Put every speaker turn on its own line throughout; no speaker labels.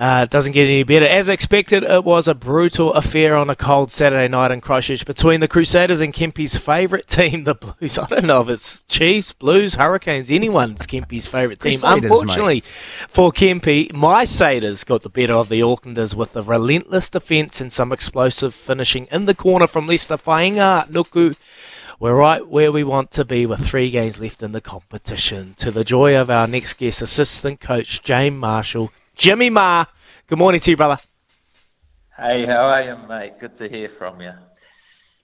Uh, it doesn't get any better. As expected, it was a brutal affair on a cold Saturday night in Christchurch between the Crusaders and Kempy's favourite team, the Blues. I don't know if it's Chiefs, Blues, Hurricanes, anyone's Kempy's favourite team.
Crusaders,
Unfortunately
mate.
for Kempy, my Saders got the better of the Aucklanders with a relentless defence and some explosive finishing in the corner from Leicester Fainga'anuku. We're right where we want to be with three games left in the competition. To the joy of our next guest, assistant coach James Marshall, Jimmy Ma. Good morning to you, brother.
Hey, how are you, mate? Good to hear from you.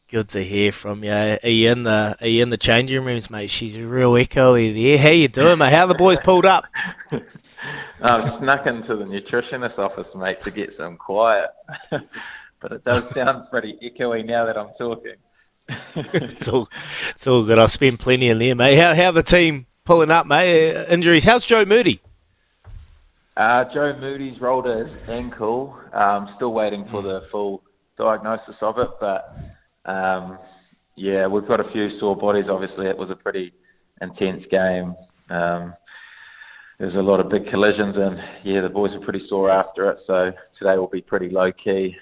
Good to hear from you. Are you in the Are you in the changing rooms, mate? She's real echoey there. How you doing, mate? How the boys pulled up?
I've snuck into the nutritionist office, mate, to get some quiet. but it does sound pretty echoey now that I'm talking.
it's all It's all good. I spent plenty in there, mate. How How the team pulling up, mate? Uh, injuries. How's Joe Moody?
Uh, Joe Moody's rolled his ankle. Um, still waiting for the full diagnosis of it, but um, yeah, we've got a few sore bodies. Obviously, it was a pretty intense game. Um, there was a lot of big collisions, and yeah, the boys were pretty sore after it. So today will be pretty low key.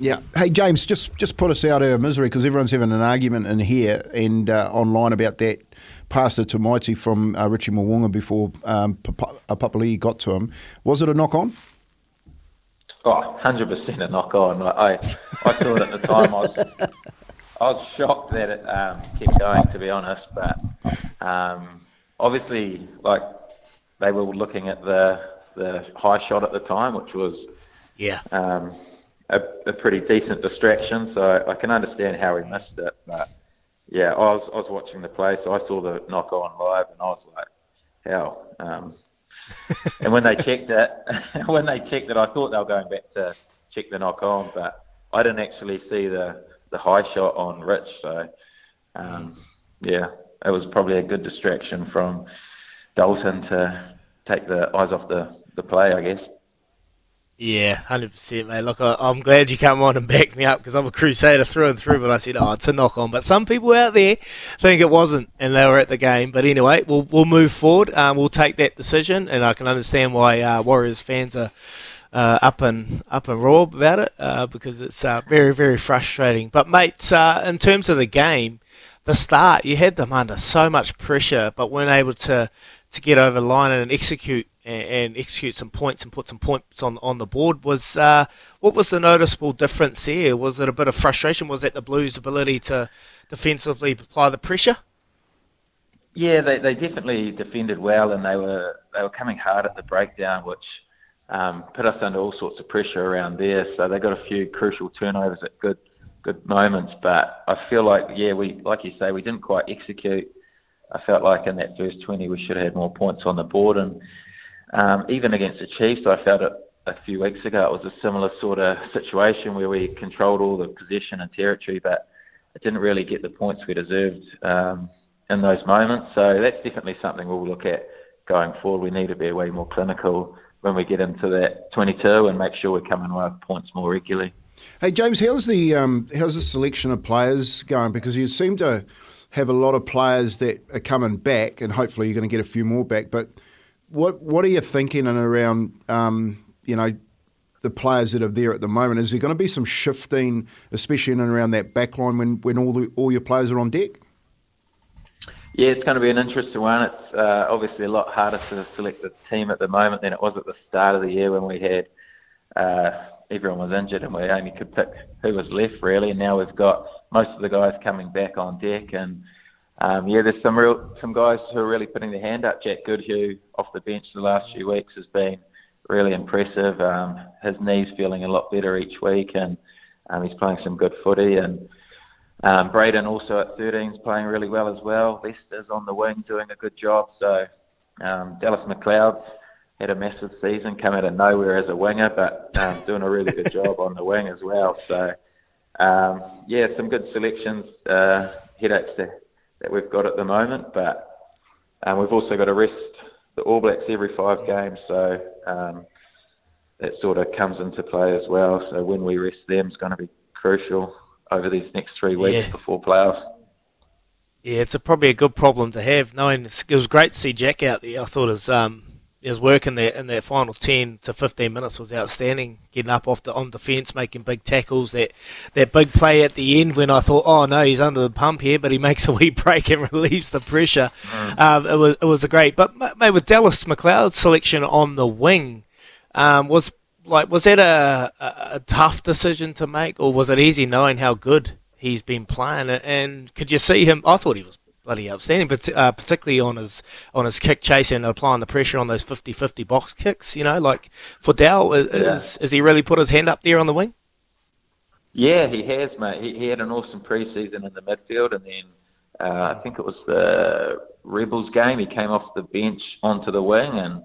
Yeah. Hey, James, just just put us out of our misery because everyone's having an argument in here and uh, online about that passer to Mighty from uh, Richie Mo'unga before um, Papali'i got to him. Was it a knock on?
Oh, 100% a knock on. I, I thought at the time I was, I was shocked that it um, kept going, to be honest. But um, obviously, like they were looking at the the high shot at the time, which was
Yeah.
um, a, a pretty decent distraction. So I can understand how he missed it. But yeah, I was I was watching the play, so I saw the knock on live, and I was like, how? Um, and when they checked it, when they checked it, I thought they were going back to check the knock on, but I didn't actually see the the high shot on Rich. So um, yeah, it was probably a good distraction from Dalton to take the eyes off the the play, I guess.
Yeah, hundred percent, mate. Look, I, I'm glad you come on and back me up because I'm a Crusader through and through. But I said, oh, it's a knock on. But some people out there think it wasn't, and they were at the game. But anyway, we'll we'll move forward. Um, we'll take that decision, and I can understand why uh, Warriors fans are. Uh, up and up and raw about it uh, because it's uh, very very frustrating. But mate, uh, in terms of the game, the start you had them under so much pressure, but weren't able to to get over line and execute and, and execute some points and put some points on on the board. Was uh, what was the noticeable difference here? Was it a bit of frustration? Was that the Blues' ability to defensively apply the pressure?
Yeah, they, they definitely defended well, and they were they were coming hard at the breakdown, which um, put us under all sorts of pressure around there. So they got a few crucial turnovers at good good moments. But I feel like yeah, we like you say, we didn't quite execute. I felt like in that first 20 we should have had more points on the board, and um, even against the Chiefs, I felt it a few weeks ago. It was a similar sort of situation where we controlled all the possession and territory, but it didn't really get the points we deserved um, in those moments. So that's definitely something we'll look at going forward. We need to be way more clinical when we get into that 22 and make sure we're coming away with points more regularly.
Hey, James, how's the um, how's the selection of players going? Because you seem to have a lot of players that are coming back, and hopefully you're going to get a few more back. But what what are you thinking and around um, you know the players that are there at the moment? Is there going to be some shifting, especially in and around that back line when, when all the, all your players are on deck?
Yeah, it's going to be an interesting one. It's uh, obviously a lot harder to select the team at the moment than it was at the start of the year when we had uh, everyone was injured and we only could pick who was left really. And now we've got most of the guys coming back on deck, and um, yeah, there's some real some guys who are really putting their hand up. Jack Goodhue off the bench the last few weeks has been really impressive. Um, his knees feeling a lot better each week, and um, he's playing some good footy. And um, Braydon also at 13 is playing really well as well. Lester's on the wing doing a good job. So um, Dallas McLeod's had a massive season, come out of nowhere as a winger, but um, doing a really good job on the wing as well. So um, yeah, some good selections. Uh, headaches to, that we've got at the moment, but um, we've also got to rest the All Blacks every five games, so um, that sort of comes into play as well. So when we rest them is going to be crucial over these next three weeks
Yeah.
before playoffs.
Yeah, it's a, probably a good problem to have. Knowing it was great to see Jack out there. I thought it was um, his work in that in that final ten to fifteen minutes was outstanding. Getting up off the on defence, making big tackles. That that big play at the end when I thought, oh no, he's under the pump here, but he makes a wee break and relieves the pressure. Mm. Um, it was it was a great. But mate, with Dallas McLeod's selection on the wing, um, was like was that a, a, a tough decision to make, or was it easy knowing how good he's been playing? And could you see him? I thought he was bloody outstanding, but uh, particularly on his on his kick chase and applying the pressure on those 50-50 box kicks. You know, like for Dow, is, yeah. is, he really put his hand up there on the wing?
Yeah, he has, mate. He, he had an awesome preseason in the midfield, and then uh, I think it was the Rebels game. He came off the bench onto the wing, and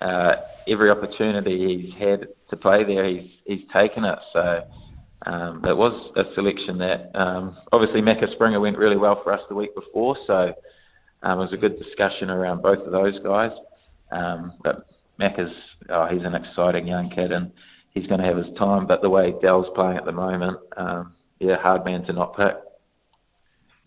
uh, every opportunity he's had to play there, he's he's taken it. So um, it was a selection that um, obviously Macca Springer went really well for us the week before, so um, it was a good discussion around both of those guys. Um, but Macca's, oh, he's an exciting young kid and he's going to have his time. But the way Dell's playing at the moment, um, yeah, hard man to not pick.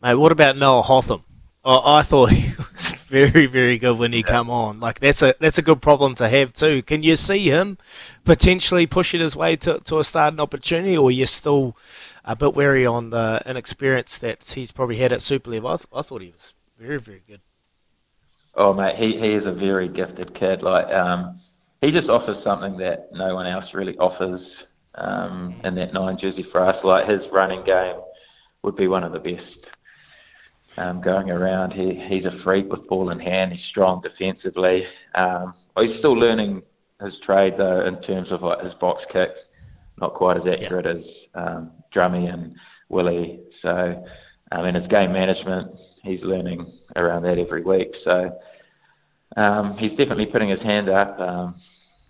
Mate, what about Noah Hotham? Oh, I thought he was very, very good when he yeah. come on. Like that's a that's a good problem to have too. Can you see him potentially pushing his way to, to a starting opportunity, or you're still a bit wary on the inexperience that he's probably had at Super League? I, th- I thought he was very, very good.
Oh mate, he he is a very gifted kid. Like um, he just offers something that no one else really offers um, in that nine jersey for us. Like his running game would be one of the best um, going around. He, he's a freak with ball in hand. He's strong defensively. Um, he's still learning his trade though in terms of like his box kicks. Not quite as accurate yeah. as um, Drummy and Willie. So, um, in his game management, he's learning around that every week. So, um, he's definitely putting his hand up. Um,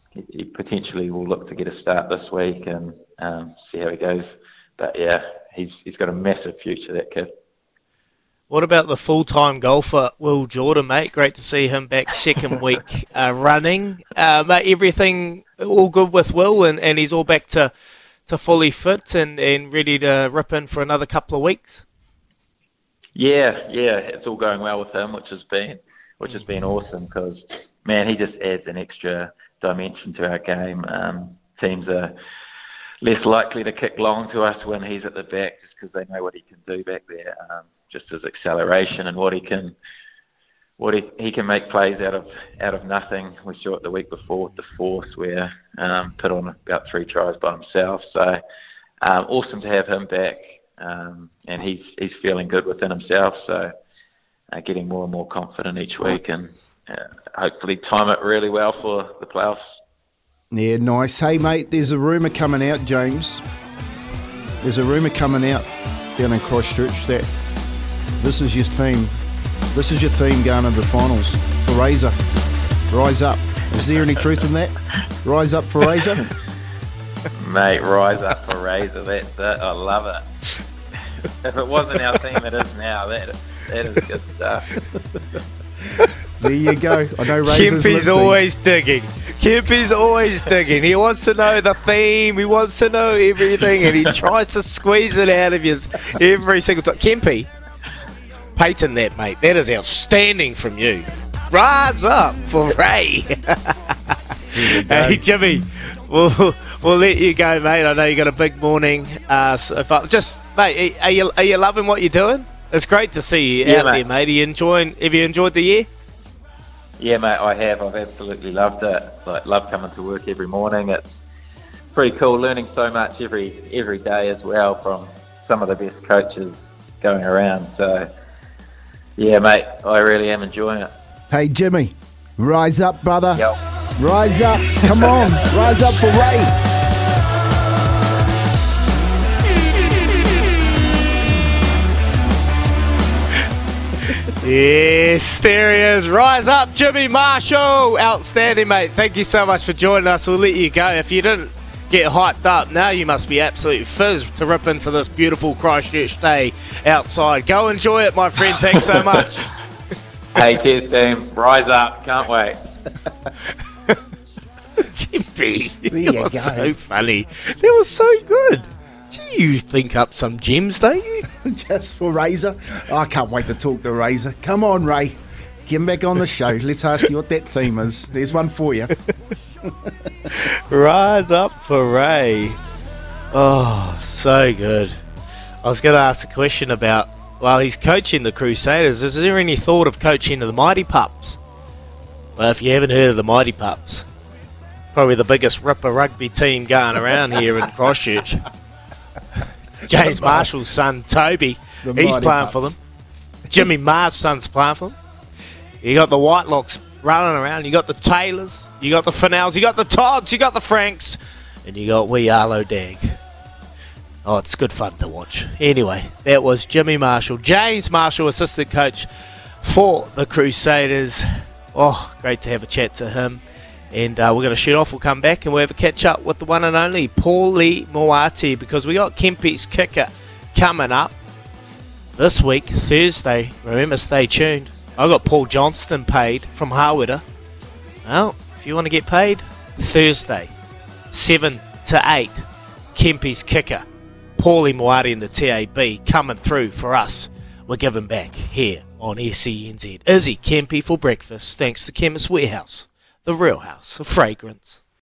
he, he potentially will look to get a start this week and um, see how he goes. But yeah, he's he's got a massive future. That kid.
What about the full-time golfer Will Jordan, mate? Great to see him back second week uh, running. Uh, mate, everything all good with Will, and, and he's all back to, to fully fit and, and ready to rip in for another couple of weeks.
Yeah, yeah, it's all going well with him, which has been which has been awesome because man, he just adds an extra dimension to our game. Um, teams are less likely to kick long to us when he's at the back just because they know what he can do back there. Um, just his acceleration and what he can what he, he can make plays out of out of nothing. We saw it the week before with the Force, where um, put on about three tries by himself. So um, awesome to have him back, um, and he's he's feeling good within himself. So uh, getting more and more confident each week, and uh, hopefully time it really well for the playoffs.
Yeah, nice. Hey, mate, there's a rumour coming out, James. There's a rumour coming out down in Christchurch that this is your theme. This is your theme going into the finals for Razor. Rise up. Is there any truth in that? Rise up for Razor?
Mate, rise up for Razor. That's it. I love it. If it wasn't our team, it is now. That, that is good stuff.
There you go. I know Razor's
Kempy's listening. always digging. Kempy's always digging. He wants to know the theme. He wants to know everything, and he tries to squeeze it out of you every single time. Kempy, patent that, mate. That is outstanding from you. Rise up for Ray. hey, Jimmy, we'll, we'll let you go, mate. I know you got a big morning. Uh, so I, just, mate, are you, are you loving what you're doing? It's great to see you yeah, out mate. there, mate. Are you enjoying? Have you enjoyed the year?
Yeah, mate, I have. I've absolutely loved it. Like, love coming to work every morning. It's pretty cool, learning so much every every day as well from some of the best coaches going around. So yeah, mate, I really am enjoying it.
Hey, Jimmy, rise up, brother. Yep. Rise up. Come on, rise up for Ray.
Yes, there he is. Rise up, Jimmy Marshall. Outstanding, mate. Thank you so much for joining us. We'll let you go. If you didn't get hyped up. Now you must be absolutely fizz to rip into this beautiful Christchurch day outside. Go enjoy it, my friend. Thanks so much.
hey, cheers, team. Rise up. Can't wait.
Jimmy, that was go. so funny. That was so good. Do you think up some gems, don't you?
Just for Razor. I can't wait to talk to Razor. Come on, Ray. Get him back on the show. Let's ask you what that theme is. There's one for you.
Rise up for Ray. Oh, so good. I was going to ask a question about, well, he's coaching the Crusaders. Is there any thought of coaching the Mighty Pups? Well, if you haven't heard of the Mighty Pups, probably the biggest ripper rugby team going around here in Christchurch. James Marshall's son, Toby,
The
he's playing
Pups.
for them. Jimmy Marr's son's playing for them. You got the Whitelocks running around. You got the Taylors. You got the Fennells. You got the Todds. You got the Franks. And you got wee Arlo Dag. Oh, it's good fun to watch. Anyway, that was Jimmy Marshall. James Marshall, assistant coach for the Crusaders. Oh, great to have a chat to him. And uh, we're going to shoot off. We'll come back and we'll have a catch up with the one and only Paulie Moati because we got Kempy's kicker coming up this week, Thursday. Remember, stay tuned. I got Paul Johnston paid from Harwood. Well, if you want to get paid, Thursday, 7 to 8, Kempy's kicker. Paulie Moati and the TAB coming through for us. We're giving back here on SENZ. Izzy Kempe for breakfast, thanks to Chemist Warehouse, the real house of fragrance.